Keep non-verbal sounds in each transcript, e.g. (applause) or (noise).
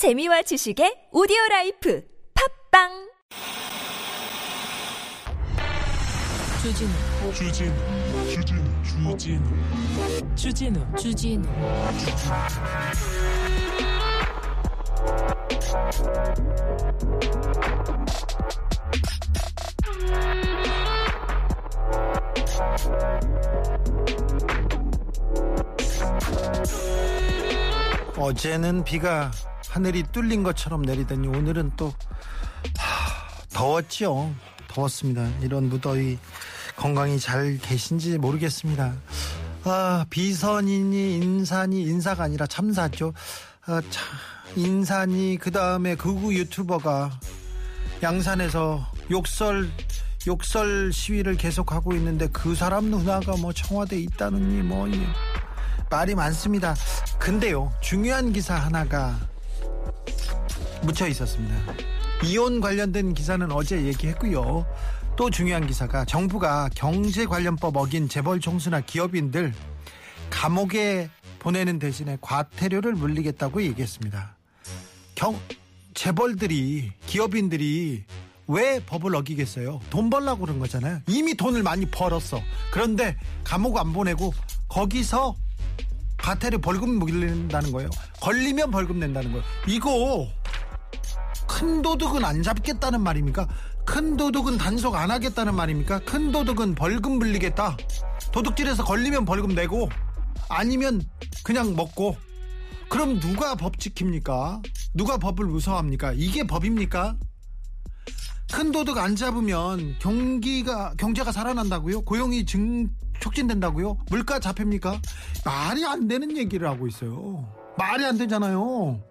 재미와 지식의 오디오 라이프. 팝빵! 주진우. 주진우 주진우 주진우. 주진우 주진우. 어제는 비가 하늘이 뚫린 것처럼 내리더니 오늘은 또 하, 더웠지요. 더웠습니다. 이런 무더위 건강히 잘 계신지 모르겠습니다. 아, 비선이니 인산이 인사가 아니라 참사죠. 아, 참, 인산이 그 다음에 극우 유튜버가 양산에서 욕설 욕설 시위를 계속하고 있는데 그 사람 누나가 뭐 청와대에 있다느니 뭐 이, 말이 많습니다. 근데요 중요한 기사 하나가 묻혀 있었습니다. 이혼 관련된 기사는 어제 얘기했고요. 또 중요한 기사가 정부가 경제 관련법 어긴 재벌 총수나 기업인들 감옥에 보내는 대신에 과태료를 물리겠다고 얘기했습니다. 경 재벌들이 기업인들이 왜 법을 어기겠어요? 돈 벌라고 그런 거잖아요. 이미 돈을 많이 벌었어. 그런데 감옥 안 보내고 거기서 과태료 벌금 물린다는 거예요. 걸리면 벌금 낸다는 거예요. 이거 큰 도둑은 안 잡겠다는 말입니까? 큰 도둑은 단속 안 하겠다는 말입니까? 큰 도둑은 벌금 물리겠다. 도둑질에서 걸리면 벌금 내고 아니면 그냥 먹고 그럼 누가 법 지킵니까? 누가 법을 무서워합니까? 이게 법입니까? 큰 도둑 안 잡으면 경기가 경제가 살아난다고요? 고용이 증 촉진된다고요? 물가 잡힙니까? 말이 안 되는 얘기를 하고 있어요. 말이 안 되잖아요.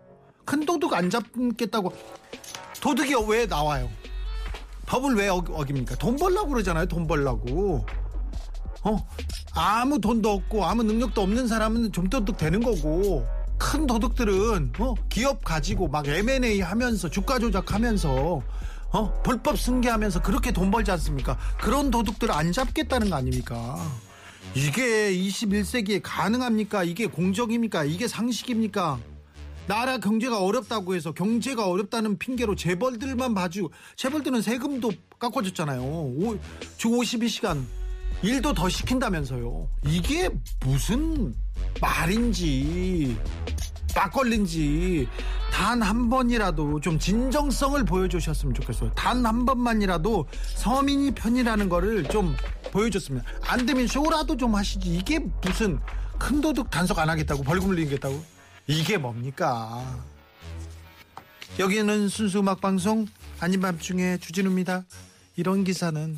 큰 도둑 안 잡겠다고 도둑이 왜 나와요? 법을 왜 어, 어깁니까? 돈 벌라고 그러잖아요. 돈 벌라고. 어 아무 돈도 없고 아무 능력도 없는 사람은 좀 도둑 되는 거고 큰 도둑들은 어 기업 가지고 막 M&A 하면서 주가 조작하면서 어 불법 승계하면서 그렇게 돈 벌지 않습니까? 그런 도둑들 안 잡겠다는 거 아닙니까? 이게 21세기에 가능합니까? 이게 공정입니까? 이게 상식입니까? 나라 경제가 어렵다고 해서 경제가 어렵다는 핑계로 재벌들만 봐주고 재벌들은 세금도 깎아줬잖아요. 오, 주 52시간 일도 더 시킨다면서요. 이게 무슨 말인지 막걸린지 단 한 번이라도 좀 진정성을 보여주셨으면 좋겠어요. 단 한 번만이라도 서민이 편이라는 거를 좀 보여줬으면 안 되면 쇼라도 좀 하시지. 이게 무슨 큰 도둑 단속 안 하겠다고 벌금 물리겠다고 이게 뭡니까? 여기는 순수 음악 방송 아닌 밤중에 주진우입니다. 이런 기사는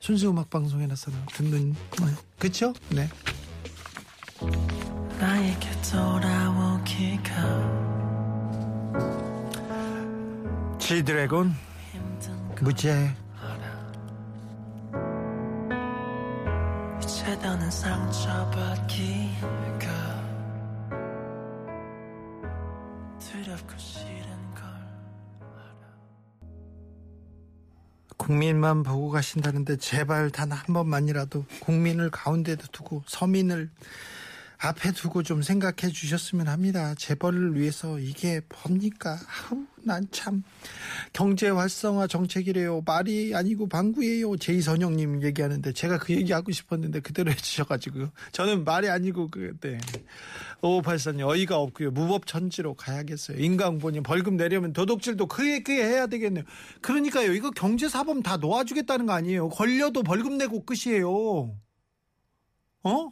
순수 음악 방송에 나서는 듣는 그쵸? 네. 나에게 돌아오기가 지드래곤 무죄 이제 더는 상처받기가 국민만 보고 가신다는데 제발 단 한 번만이라도 국민을 가운데도 두고 서민을 앞에 두고 좀 생각해 주셨으면 합니다. 재벌을 위해서 이게 뭡니까? 아우, 난 참 경제 활성화 정책이래요. 말이 아니고 방구예요. 제이선영님 얘기하는데 제가 그 얘기 하고 싶었는데 그대로 해주셔가지고요. 저는 말이 아니고 그때 5584님 어이가 없고요. 무법천지로 가야겠어요. 인강보님 벌금 내려면 도둑질도 크게 크게 해야 되겠네요. 그러니까요. 이거 경제사범 다 놓아주겠다는 거 아니에요. 걸려도 벌금 내고 끝이에요. 어?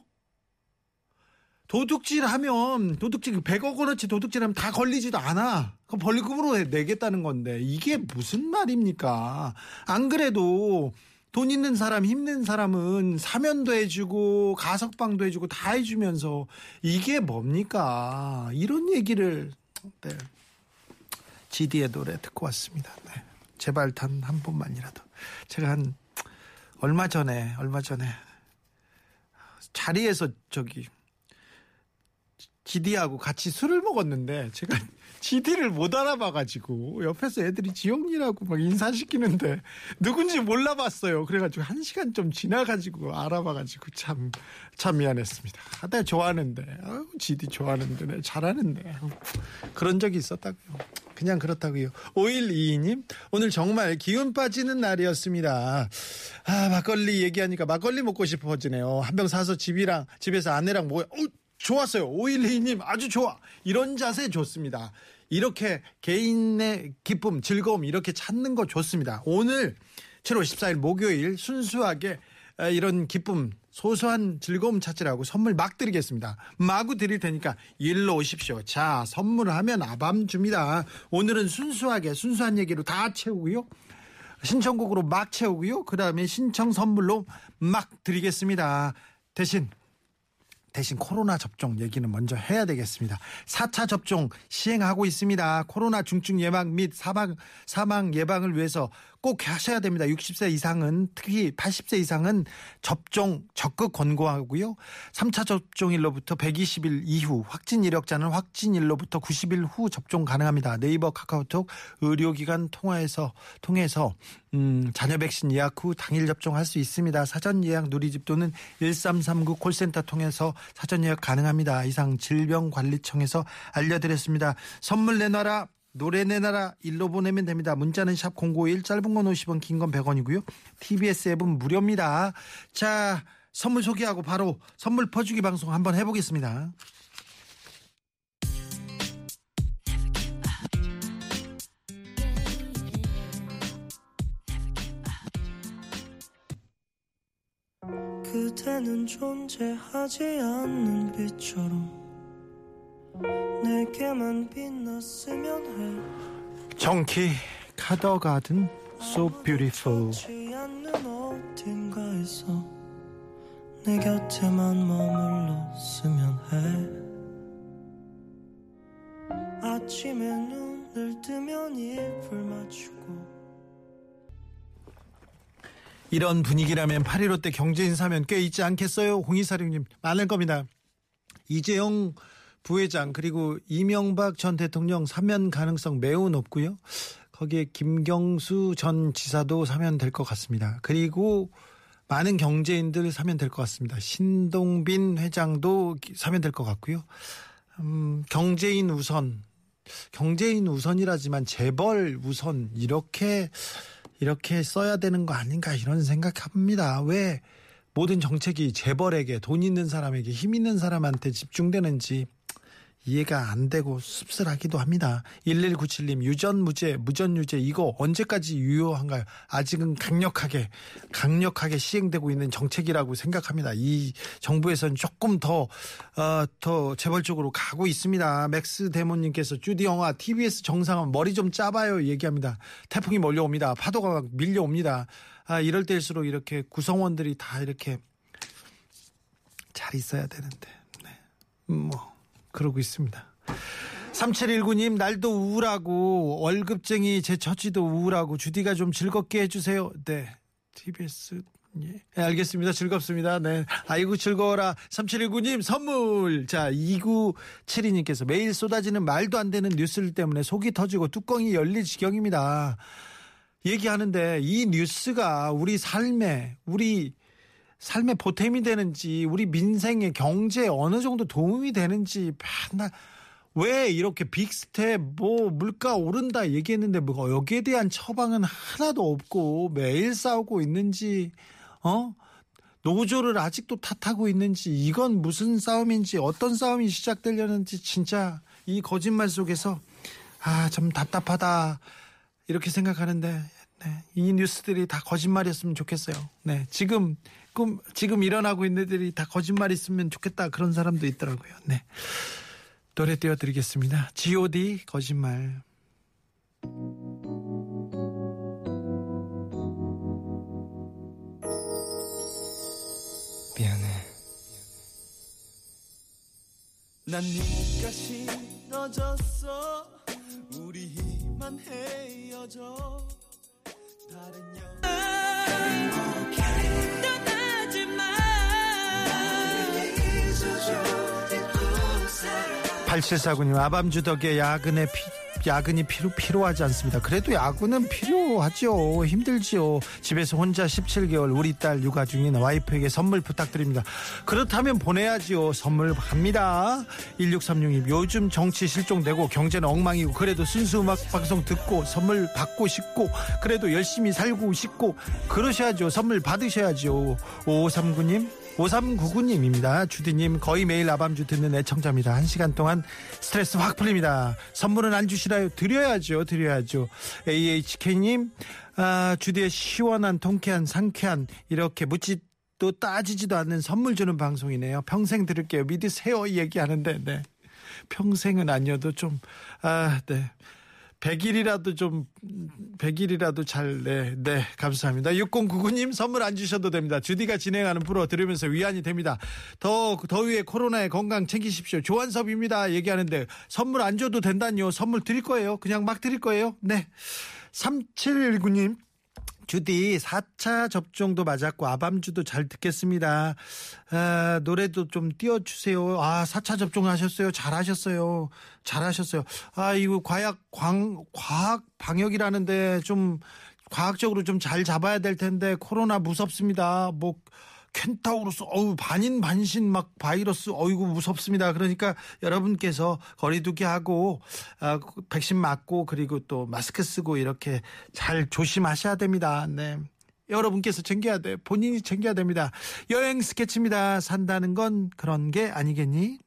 도둑질 하면 도둑질 100억 원어치 도둑질 하면 다 걸리지도 않아. 그럼 벌금으로 내겠다는 건데 이게 무슨 말입니까? 안 그래도 돈 있는 사람 힘든 사람은 사면도 해주고 가석방도 해주고 다 해주면서 이게 뭡니까? 이런 얘기를 네. GD의 노래 듣고 왔습니다. 네. 제발 단 한 번만이라도 제가 한 얼마 전에 얼마 전에 자리에서 저기 지디하고 같이 술을 먹었는데 제가 (laughs) 지디를 못 알아봐가지고 옆에서 애들이 지영이라고 막 인사시키는데 누군지 몰라봤어요. 그래가지고 한 시간 좀 지나가지고 알아봐가지고 참, 참 미안했습니다. 아, 내가 좋아하는데. 아유, 지디 좋아하는데. 내가 잘하는데. 그런 적이 있었다고요. 그냥 그렇다고요. 5122님, 오늘 정말 기운 빠지는 날이었습니다. 아, 막걸리 얘기하니까 막걸리 먹고 싶어지네요. 한 병 사서 집이랑, 집에서 아내랑 뭐, 어, 좋았어요. 5122님, 아주 좋아. 이런 자세 좋습니다. 이렇게 개인의 기쁨, 즐거움, 이렇게 찾는 거 좋습니다. 오늘 7월 14일 목요일 순수하게 아, 이런 기쁨, 소소한 즐거움 찾으라고 선물 막 드리겠습니다. 마구 드릴 테니까 일로 오십시오. 자, 선물을 하면 아밤 줍니다. 오늘은 순수하게 순수한 얘기로 다 채우고요. 신청곡으로 막 채우고요. 그 다음에 신청 선물로 막 드리겠습니다. 대신 대신 코로나 접종 얘기는 먼저 해야 되겠습니다. 4차 접종 시행하고 있습니다. 코로나 중증 예방 및 사망, 사망 예방을 위해서 꼭 하셔야 됩니다. 60세 이상은 특히 80세 이상은 접종 적극 권고하고요. 3차 접종일로부터 120일 이후 확진 이력자는 확진일로부터 90일 후 접종 가능합니다. 네이버 카카오톡 의료기관 통화해서 통해서 음, 자녀 백신 예약 후 당일 접종할 수 있습니다. 사전 예약 누리집 또는 1339 콜센터 통해서 사전 예약 가능합니다. 이상 질병관리청에서 알려드렸습니다. 선물 내놔라. 노래 내놔라 일로 보내면 됩니다. 문자는 샵 051 짧은 건 50원 긴 건 100원이고요. TBS 앱은 무료입니다. 자 선물 소개하고 바로 선물 퍼주기 방송 한번 해보겠습니다. 그대는 존재하지 않는 빛처럼 내게만 빛났으면 해 정키 카더가든 So Beautiful 내 곁에만 머물렀으면 해 아침에 눈을 뜨면 입을 맞추고 이런 분위기라면 8.15 때 경제인 사면 꽤 있지 않겠어요? 홍의사령님 많을 겁니다. 이재용 부회장 그리고 이명박 전 대통령 사면 가능성 매우 높고요. 거기에 김경수 전 지사도 사면 될 것 같습니다. 그리고 많은 경제인들 사면 될 것 같습니다. 신동빈 회장도 사면 될 것 같고요. 음, 경제인 우선, 경제인 우선이라지만 재벌 우선 이렇게 이렇게 써야 되는 거 아닌가 이런 생각합니다. 왜 모든 정책이 재벌에게 돈 있는 사람에게 힘 있는 사람한테 집중되는지 이해가 안 되고 씁쓸하기도 합니다. 1197님 유전무죄 무전유죄 이거 언제까지 유효한가요? 아직은 강력하게 강력하게 시행되고 있는 정책이라고 생각합니다. 이 정부에서는 조금 더 어, 더 재벌 쪽으로 가고 있습니다. 맥스 대모님께서 주디 영화 TBS 정상은 머리 좀 짜봐요 얘기합니다. 태풍이 몰려옵니다. 파도가 막 밀려옵니다. 아, 이럴 때일수록 이렇게 구성원들이 다 이렇게 잘 있어야 되는데 네. 뭐 그러고 있습니다. 3719님, 날도 우울하고, 월급쟁이 제 처지도 우울하고, 주디가 좀 즐겁게 해주세요. 네. TBS, 예. 네, 알겠습니다. 즐겁습니다. 네. 아이고, 즐거워라. 3719님, 선물! 자, 2972님께서 매일 쏟아지는 말도 안 되는 뉴스들 때문에 속이 터지고 뚜껑이 열릴 지경입니다. 얘기하는데, 이 뉴스가 우리 삶에, 우리 삶의 보탬이 되는지 우리 민생의 경제에 어느 정도 도움이 되는지 맨날 왜 이렇게 빅스텝 뭐 물가 오른다 얘기했는데 뭐 여기에 대한 처방은 하나도 없고 매일 싸우고 있는지 어 노조를 아직도 탓하고 있는지 이건 무슨 싸움인지 어떤 싸움이 시작되려는지 진짜 이 거짓말 속에서 아 좀 답답하다 이렇게 생각하는데 네, 이 뉴스들이 다 거짓말이었으면 좋겠어요. 네, 지금 지금 지금 일어나고 있는 애들이 다 거짓말 있으면 좋겠다 그런 사람도 있더라고요. 네, 노래 띄워드리겠습니다. G.O.D 거짓말. 미안해 난 네가 싫어졌어 우리 힘만 헤어져 다른 여 8749님 아밤주 덕에 야근에 피, 야근이 필요, 필요하지 않습니다. 그래도 야근은 필요하죠. 힘들지요. 집에서 혼자 17개월 우리 딸 육아 중인 와이프에게 선물 부탁드립니다. 그렇다면 보내야지요. 선물 갑니다. 1636님 요즘 정치 실종되고 경제는 엉망이고 그래도 순수 음악 방송 듣고 선물 받고 싶고 그래도 열심히 살고 싶고 그러셔야죠. 선물 받으셔야죠. 5539님 5399님입니다. 주디님 거의 매일 아밤주 듣는 애청자입니다. 한 시간 동안 스트레스 확 풀립니다. 선물은 안 주시나요? 드려야죠. 드려야죠. AHK님, 아, 주디의 시원한, 통쾌한, 상쾌한, 이렇게 묻지도 따지지도 않는 선물 주는 방송이네요. 평생 들을게요. 믿으세요. 얘기하는데, 네. 평생은 아니어도 좀, 아, 네. 100일이라도 좀 100일이라도 잘 네, 네, 감사합니다. 6099님 선물 안 주셔도 됩니다. 주디가 진행하는 프로 들으면서 위안이 됩니다. 더 더위에 코로나에 건강 챙기십시오. 조한섭입니다. 얘기하는데 선물 안 줘도 된다니요. 선물 드릴 거예요. 그냥 막 드릴 거예요. 네. 3719님 주디 4차 접종도 맞았고 아밤주도 잘 듣겠습니다. 아, 노래도 좀 띄워주세요. 아 4차 접종하셨어요. 잘하셨어요. 잘하셨어요. 아 이거 과학 광 과학 방역이라는데 좀 과학적으로 좀 잘 잡아야 될 텐데 코로나 무섭습니다. 뭐 켄타우로스 어우 반인 반신 막 바이러스 어이구 무섭습니다. 그러니까 여러분께서 거리두기 하고 아, 백신 맞고 그리고 또 마스크 쓰고 이렇게 잘 조심하셔야 됩니다. 네. 여러분께서 챙겨야 돼. 본인이 챙겨야 됩니다. 여행 스케치입니다. 산다는 건 그런 게 아니겠니?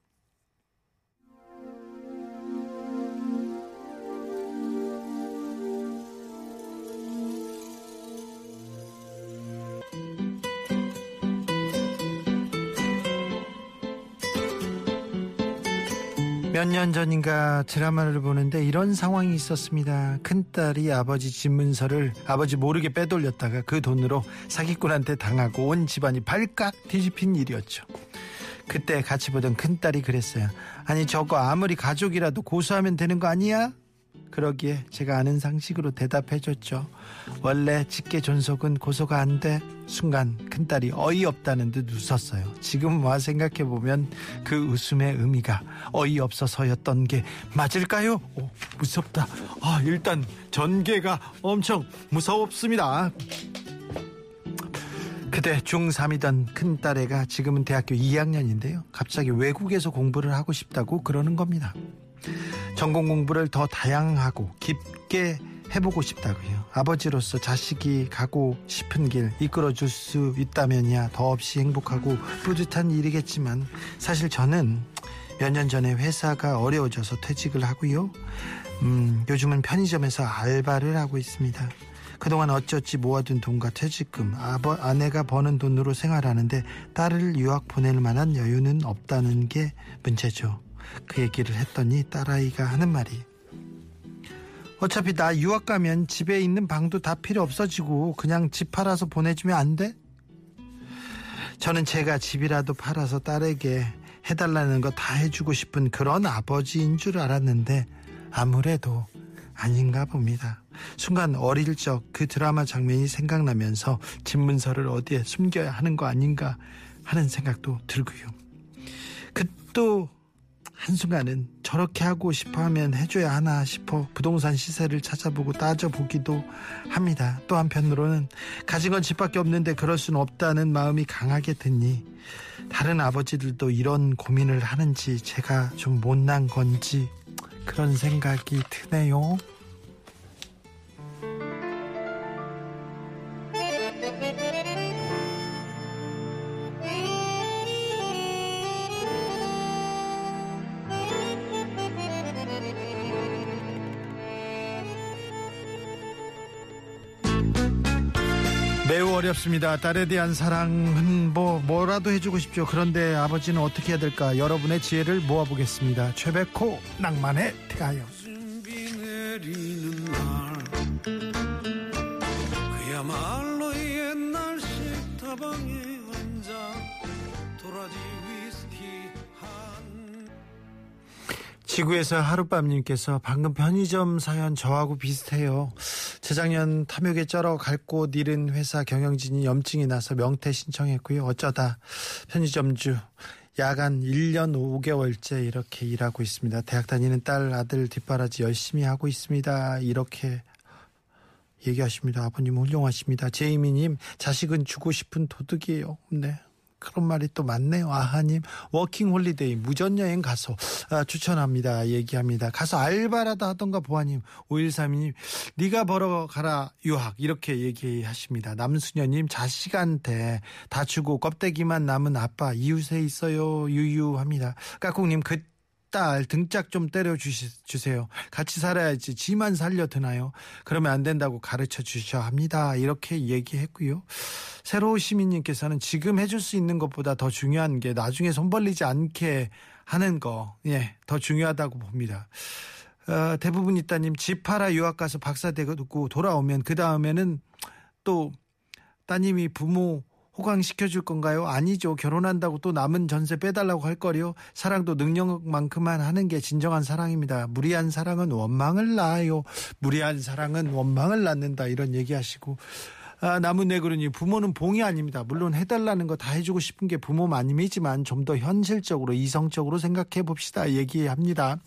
몇 년 전인가 드라마를 보는데 이런 상황이 있었습니다. 큰딸이 아버지 집문서를 아버지 모르게 빼돌렸다가 그 돈으로 사기꾼한테 당하고 온 집안이 발칵 뒤집힌 일이었죠. 그때 같이 보던 큰딸이 그랬어요. 아니 저거 아무리 가족이라도 고소하면 되는 거 아니야? 그러기에 제가 아는 상식으로 대답해줬죠. 원래 직계 존속은 고소가 안 돼. 순간 큰딸이 어이없다는 듯 웃었어요. 지금 와 생각해보면 그 웃음의 의미가 어이없어서였던 게 맞을까요? 오, 무섭다. 아, 일단 전개가 엄청 무섭습니다. 그때 중3이던 큰딸애가 지금은 대학교 2학년인데요. 갑자기 외국에서 공부를 하고 싶다고 그러는 겁니다. 전공 공부를 더 다양하고 깊게 해보고 싶다고요. 아버지로서 자식이 가고 싶은 길 이끌어 줄 수 있다면야 더없이 행복하고 뿌듯한 일이겠지만 사실 저는 몇 년 전에 회사가 어려워져서 퇴직을 하고요. 음, 요즘은 편의점에서 알바를 하고 있습니다. 그동안 어쩌지 모아둔 돈과 퇴직금, 아버, 아내가 버는 돈으로 생활하는데 딸을 유학 보낼 만한 여유는 없다는 게 문제죠. 그 얘기를 했더니 딸아이가 하는 말이 어차피 나 유학 가면 집에 있는 방도 다 필요 없어지고 그냥 집 팔아서 보내주면 안 돼? 저는 제가 집이라도 팔아서 딸에게 해달라는 거 다 해주고 싶은 그런 아버지인 줄 알았는데 아무래도 아닌가 봅니다. 순간 어릴 적 그 드라마 장면이 생각나면서 집 문서를 어디에 숨겨야 하는 거 아닌가 하는 생각도 들고요. 그 또 한순간은 저렇게 하고 싶어 하면 해줘야 하나 싶어 부동산 시세를 찾아보고 따져보기도 합니다. 또 한편으로는 가진 건 집밖에 없는데 그럴 수는 없다는 마음이 강하게 드니 다른 아버지들도 이런 고민을 하는지 제가 좀 못난 건지 그런 생각이 드네요. 어렵습니다. 딸에 대한 사랑은 뭐 뭐라도 해주고 싶죠. 그런데 아버지는 어떻게 해야 될까? 여러분의 지혜를 모아보겠습니다. 최백호 낭만의 한 지구에서 하룻밤님께서 방금 편의점 사연 저하고 비슷해요. 재작년 탐욕에 쩔어 갈 곳 잃은 회사 경영진이 염증이 나서 명퇴 신청했고요. 어쩌다 편의점주 야간 1년 5개월째 이렇게 일하고 있습니다. 대학 다니는 딸, 아들 뒷바라지 열심히 하고 있습니다. 이렇게 얘기하십니다. 아버님 훌륭하십니다. 제이미님, 자식은 주고 싶은 도둑이에요. 네. 그런 말이 또 많네요. 아하님, 워킹 홀리데이, 무전여행 가서 아, 추천합니다. 얘기합니다. 가서 알바라도 하던가 보아님, 5132님, 네가 벌어 가라 유학 이렇게 얘기하십니다. 남수녀님, 자식한테 다 주고 껍데기만 남은 아빠 이웃에 있어요. 유유합니다. 까꿍님, 그 딸 등짝 좀 때려 주세요. 같이 살아야지 지만 살려 드나요? 그러면 안 된다고 가르쳐 주셔야 합니다. 이렇게 얘기했고요. 새로 시민님께서는 지금 해줄 수 있는 것보다 더 중요한 게 나중에 손 벌리지 않게 하는 거, 예, 더 중요하다고 봅니다. 어, 대부분 있다님 집 팔아 유학 가서 박사 되고 돌아오면 그 다음에는 또 따님이 부모 호강시켜 줄 건가요? 아니죠. 결혼한다고 또 남은 전세 빼달라고 할 거리요. 사랑도 능력만큼만 하는 게 진정한 사랑입니다. 무리한 사랑은 원망을 낳아요. 무리한 사랑은 원망을 낳는다. 이런 얘기하시고 아, 나무네그루니 부모는 봉이 아닙니다. 물론 해달라는 거 다 해주고 싶은 게 부모 마음이지만 좀 더 현실적으로 이성적으로 생각해 봅시다. 얘기합니다.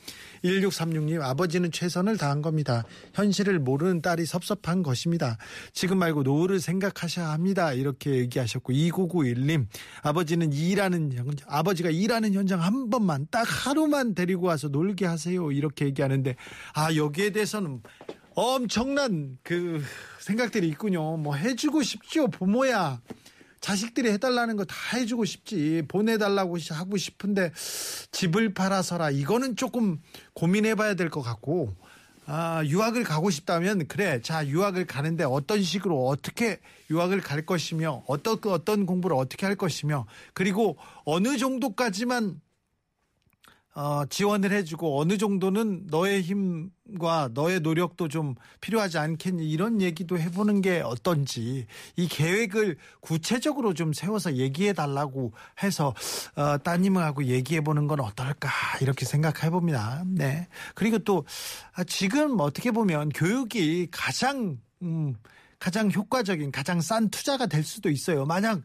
1636님 아버지는 최선을 다한 겁니다. 현실을 모르는 딸이 섭섭한 것입니다. 지금 말고 노후를 생각하셔야 합니다. 이렇게 얘기하셨고 2991님 아버지는 일하는 아버지가 일하는 현장 한 번만 딱 하루만 데리고 와서 놀게 하세요. 이렇게 얘기하는데 아 여기에 대해서는 엄청난 그 생각들이 있군요. 뭐 해주고 싶죠, 부모야. 자식들이 해달라는 거 다 해주고 싶지. 보내달라고 하고 싶은데 집을 팔아서라. 이거는 조금 고민해봐야 될 것 같고. 아, 유학을 가고 싶다면 그래. 자, 유학을 가는데 어떤 식으로 어떻게 유학을 갈 것이며 어떤 어떤 공부를 어떻게 할 것이며 그리고 어느 정도까지만 어, 지원을 해주고 어느 정도는 너의 힘과 너의 노력도 좀 필요하지 않겠니 이런 얘기도 해보는 게 어떤지 이 계획을 구체적으로 좀 세워서 얘기해 달라고 해서 어, 따님하고 얘기해 보는 건 어떨까 이렇게 생각해 봅니다. 네 그리고 또 아, 지금 어떻게 보면 교육이 가장 음, 가장 효과적인 가장 싼 투자가 될 수도 있어요. 만약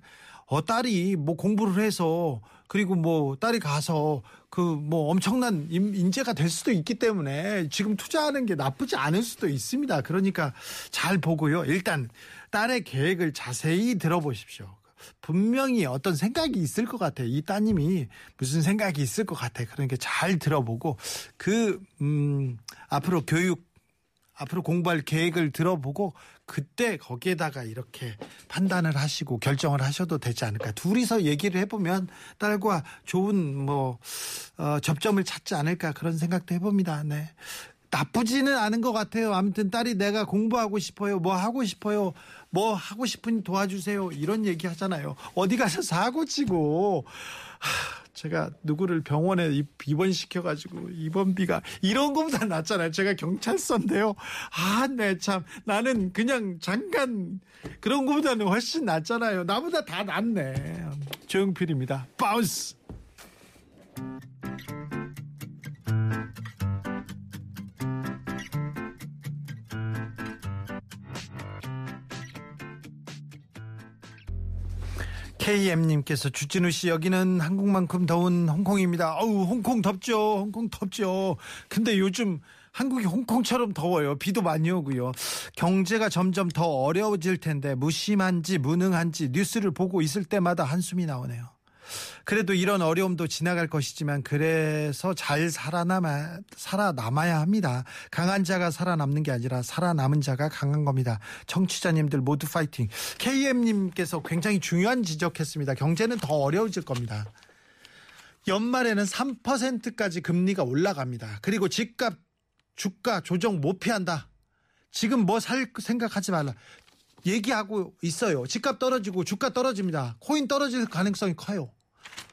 어, 딸이 뭐 공부를 해서 그리고 뭐 딸이 가서 그 뭐 엄청난 인재가 될 수도 있기 때문에 지금 투자하는 게 나쁘지 않을 수도 있습니다. 그러니까 잘 보고요. 일단 딸의 계획을 자세히 들어보십시오. 분명히 어떤 생각이 있을 것 같아요. 이 따님이 무슨 생각이 있을 것 같아요. 그러니까 잘 들어보고 그, 음, 앞으로 교육 앞으로 공부할 계획을 들어보고 그때 거기에다가 이렇게 판단을 하시고 결정을 하셔도 되지 않을까. 둘이서 얘기를 해보면 딸과 좋은 뭐, 어, 접점을 찾지 않을까 그런 생각도 해봅니다. 네. 나쁘지는 않은 것 같아요. 아무튼 딸이 내가 공부하고 싶어요. 뭐 하고 싶어요. 뭐 하고 싶으니 도와주세요. 이런 얘기 하잖아요. 어디 가서 사고 치고. 하, 제가 누구를 병원에 입원시켜가지고 입원비가 이런 것보다 낫잖아요. 제가 경찰서인데요. 아, 네, 참. 나는 그냥 잠깐 그런 것보다는 훨씬 낫잖아요. 나보다 다 낫네. 조용필입니다. 바운스! KM님께서 주진우 씨 여기는 한국만큼 더운 홍콩입니다. 어우 홍콩 덥죠. 홍콩 덥죠. 근데 요즘 한국이 홍콩처럼 더워요. 비도 많이 오고요. 경제가 점점 더 어려워질 텐데 무심한지 무능한지 뉴스를 보고 있을 때마다 한숨이 나오네요. 그래도 이런 어려움도 지나갈 것이지만 그래서 잘 살아남아 살아남아야 합니다. 강한 자가 살아남는 게 아니라 살아남은 자가 강한 겁니다. 청취자님들 모두 파이팅. KM님께서 굉장히 중요한 지적했습니다. 경제는 더 어려워질 겁니다. 연말에는 3%까지 금리가 올라갑니다. 그리고 집값 주가 조정 못 피한다. 지금 뭐 살 생각하지 말라. 얘기하고 있어요. 집값 떨어지고 주가 떨어집니다. 코인 떨어질 가능성이 커요.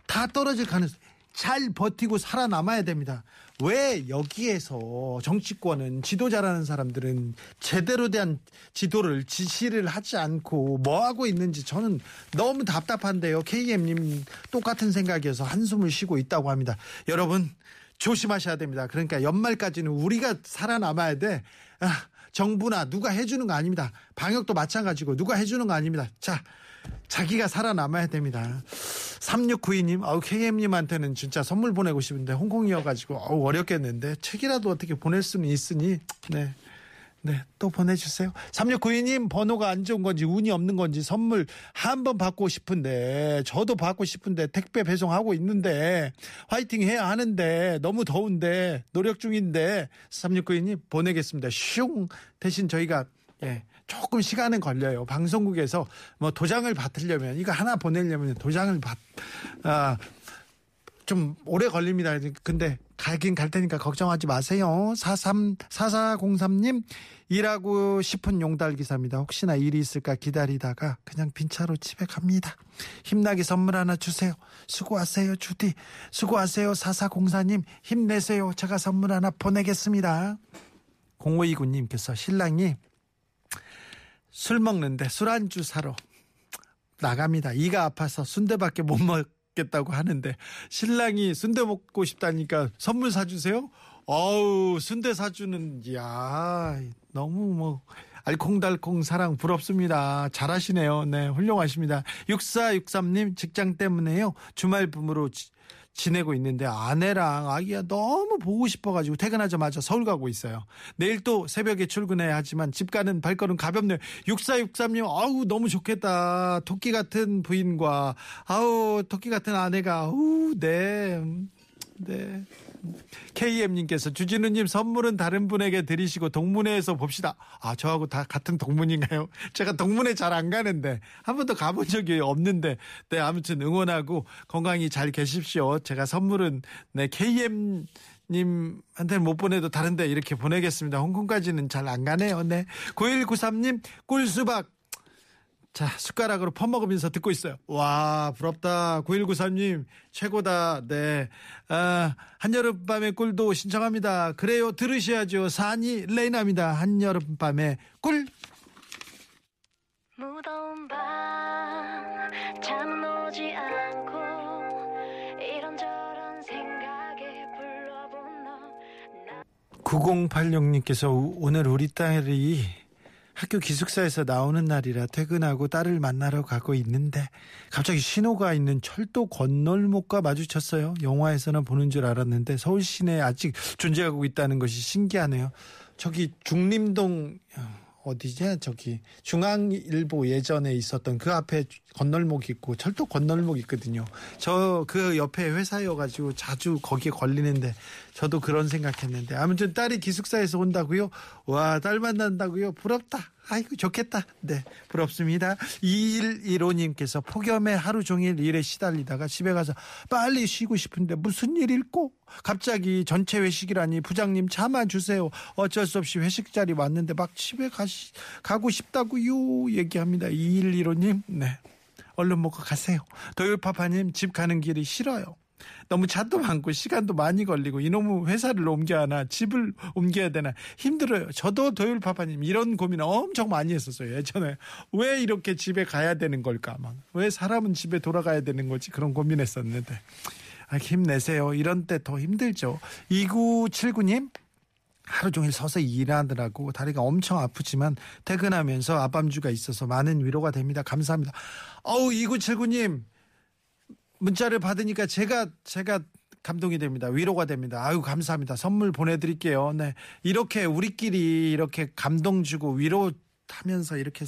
다 떨어질 가능성. 잘 버티고 살아남아야 됩니다. 왜 여기에서 정치권은 지도자라는 사람들은 제대로 대한 지도를 지시를 하지 않고 뭐 하고 있는지 저는 너무 답답한데요. KM님 똑같은 생각이어서 한숨을 쉬고 있다고 합니다. 여러분 조심하셔야 됩니다. 그러니까 연말까지는 우리가 살아남아야 돼. 아, 정부나 누가 해주는 거 아닙니다. 방역도 마찬가지고 누가 해주는 거 아닙니다. 자, 자기가 살아남아야 됩니다. 3692님, 아우, KM님한테는 진짜 선물 보내고 싶은데, 홍콩이어가지고, 아우, 어렵겠는데, 책이라도 어떻게 보낼 수는 있으니, 네. 네, 또 보내주세요. 3692님 번호가 안 좋은 건지 운이 없는 건지 선물 한 번 받고 싶은데 저도 받고 싶은데 택배 배송하고 있는데 화이팅 해야 하는데 너무 더운데 노력 중인데 3692님 보내겠습니다. 슝 대신 저희가 예, 조금 시간은 걸려요. 방송국에서 뭐 도장을 받으려면 이거 하나 보내려면 도장을 받 아, 좀 오래 걸립니다. 근데 가긴 갈 테니까 걱정하지 마세요. 43, 4403님, 일하고 싶은 용달 기사입니다. 혹시나 일이 있을까 기다리다가 그냥 빈차로 집에 갑니다. 힘나게 선물 하나 주세요. 수고하세요, 주디. 수고하세요, 4404님. 힘내세요. 제가 선물 하나 보내겠습니다. 0529님께서 신랑이 술 먹는데 술안주 사러 나갑니다. 이가 아파서 순대밖에 못 먹 겠다고 하는데 신랑이 순대 먹고 싶다니까 선물 사주세요. 어우 순대 사주는 야 너무 뭐 알콩달콩 사랑 부럽습니다. 잘하시네요. 네 훌륭하십니다. 6463님 직장 때문에요. 주말 붐으로 지, 지내고 있는데 아내랑 아기가 너무 보고 싶어가지고 퇴근하자마자 서울 가고 있어요. 내일 또 새벽에 출근해야 하지만 집 가는 발걸음 가볍네요. 6463님, 아우, 너무 좋겠다. 토끼 같은 부인과, 아우, 토끼 같은 아내가, 아우, 네. 네. KM님께서 주진우님 선물은 다른 분에게 드리시고 동문회에서 봅시다. 아, 저하고 다 같은 동문인가요? 제가 동문회 잘 안 가는데 한 번도 가본 적이 없는데 네 아무튼 응원하고 건강히 잘 계십시오. 제가 선물은 네 KM 님한테 못 보내도 다른데 이렇게 보내겠습니다. 홍콩까지는 잘 안 가네요. 네. 9193님 꿀수박 자, 숟가락으로 퍼먹으면서 듣고 있어요. 와, 부럽다. 9193님, 최고다. 네. 아, 한여름밤의 꿀도 신청합니다. 그래요. 들으셔야죠. 산이 레이나입니다. 한여름밤의 꿀. 무더운 밤 잠은 오지 않고 이런저런 생각에 불러본 너 9086님께서 오늘 우리 딸이 학교 기숙사에서 나오는 날이라 퇴근하고 딸을 만나러 가고 있는데 갑자기 신호가 있는 철도 건널목과 마주쳤어요. 영화에서는 보는 줄 알았는데 서울 시내에 아직 존재하고 있다는 것이 신기하네요. 저기 중림동 어디냐 저기 중앙일보 예전에 있었던 그 앞에 건널목 있고 철도 건널목 있거든요. 저 그 옆에 회사여가지고 자주 거기에 걸리는데 저도 그런 생각했는데 아무튼 딸이 기숙사에서 온다고요. 와 딸 만난다고요. 부럽다. 아이고 좋겠다. 네 부럽습니다. 2115님께서 폭염에 하루 종일 일에 시달리다가 집에 가서 빨리 쉬고 싶은데 무슨 일일꼬? 갑자기 전체 회식이라니 부장님 참아 주세요. 어쩔 수 없이 회식 자리 왔는데 막 집에 가시, 가고 싶다고요 얘기합니다. 2115님 네 얼른 먹고 가세요. 도율파파님 집 가는 길이 싫어요. 너무 차도 많고 시간도 많이 걸리고 이놈의 회사를 옮겨야 하나 집을 옮겨야 되나 힘들어요. 저도 도율 파파님 이런 고민 엄청 많이 했었어요. 예전에 왜 이렇게 집에 가야 되는 걸까? 막 왜 사람은 집에 돌아가야 되는 거지? 그런 고민했었는데 아, 힘내세요. 이런 때 더 힘들죠. 2979님 하루 종일 서서 일하느라고 다리가 엄청 아프지만 퇴근하면서 앞밤주가 있어서 많은 위로가 됩니다. 감사합니다. 어우 2979님 문자를 받으니까 제가 제가 감동이 됩니다. 위로가 됩니다. 아유 감사합니다. 선물 보내드릴게요. 네 이렇게 우리끼리 이렇게 감동 주고 위로 하면서 이렇게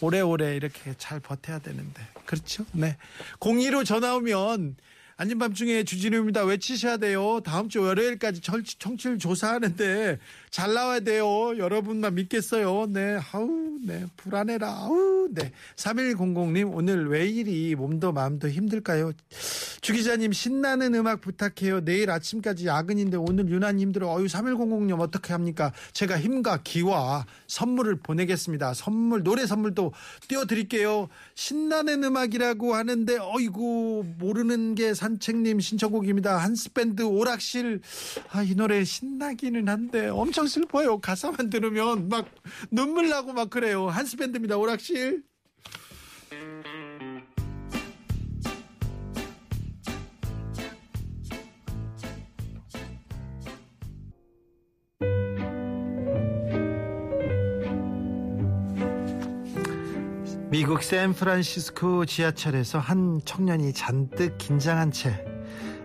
오래오래 이렇게 잘 버텨야 되는데 그렇죠? 네 02로 전화 오면 아닌 밤중에 주진우입니다. 외치셔야 돼요. 다음 주 월요일까지 청취율 조사하는데 잘 나와야 돼요. 여러분만 믿겠어요. 네. 아우, 네. 불안해라. 아우, 네. 3100님, 오늘 왜 이리 몸도 마음도 힘들까요? 주 기자님, 신나는 음악 부탁해요. 내일 아침까지 야근인데 오늘 유난히 힘들어. 어유 3100님, 어떻게 합니까? 제가 힘과 기와 선물을 보내겠습니다. 선물, 노래 선물도 띄워드릴게요. 신나는 음악이라고 하는데, 어이구, 모르는 게 산 책님 신청곡입니다. 한스밴드 오락실. 아, 이 노래 신나기는 한데 엄청 슬퍼요. 가사만 들으면 막 눈물 나고 막 그래요. 한스밴드입니다. 오락실. 미국 샌프란시스코 지하철에서 한 청년이 잔뜩 긴장한 채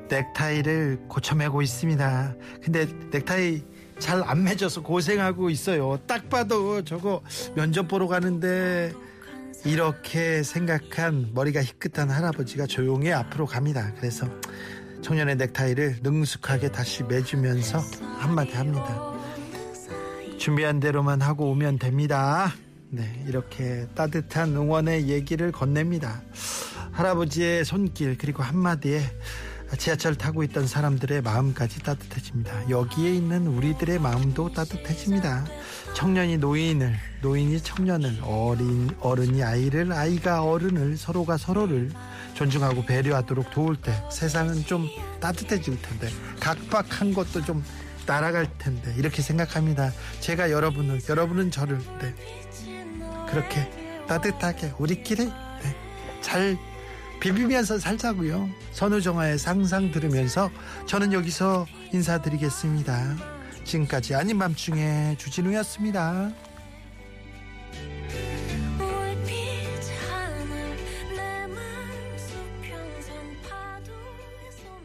넥타이를 고쳐매고 있습니다. 근데 넥타이 잘 안 맺어서 고생하고 있어요. 딱 봐도 저거 면접 보러 가는데 이렇게 생각한 머리가 희끗한 할아버지가 조용히 앞으로 갑니다. 그래서 청년의 넥타이를 능숙하게 다시 매주면서 한마디 합니다. 준비한 대로만 하고 오면 됩니다. 네, 이렇게 따뜻한 응원의 얘기를 건넵니다. 할아버지의 손길 그리고 한마디에 지하철 타고 있던 사람들의 마음까지 따뜻해집니다. 여기에 있는 우리들의 마음도 따뜻해집니다. 청년이 노인을, 노인이 청년을, 어린 어른이 아이를, 아이가 어른을, 서로가 서로를 존중하고 배려하도록 도울 때 세상은 좀 따뜻해질 텐데 각박한 것도 좀 날아갈 텐데 이렇게 생각합니다. 제가 여러분을, 여러분은 저를 네. 그렇게 따뜻하게 우리끼리 네. 잘 비비면서 살자고요. 선우정아의 상상 들으면서 저는 여기서 인사드리겠습니다. 지금까지 아닌 밤중에 주진우였습니다.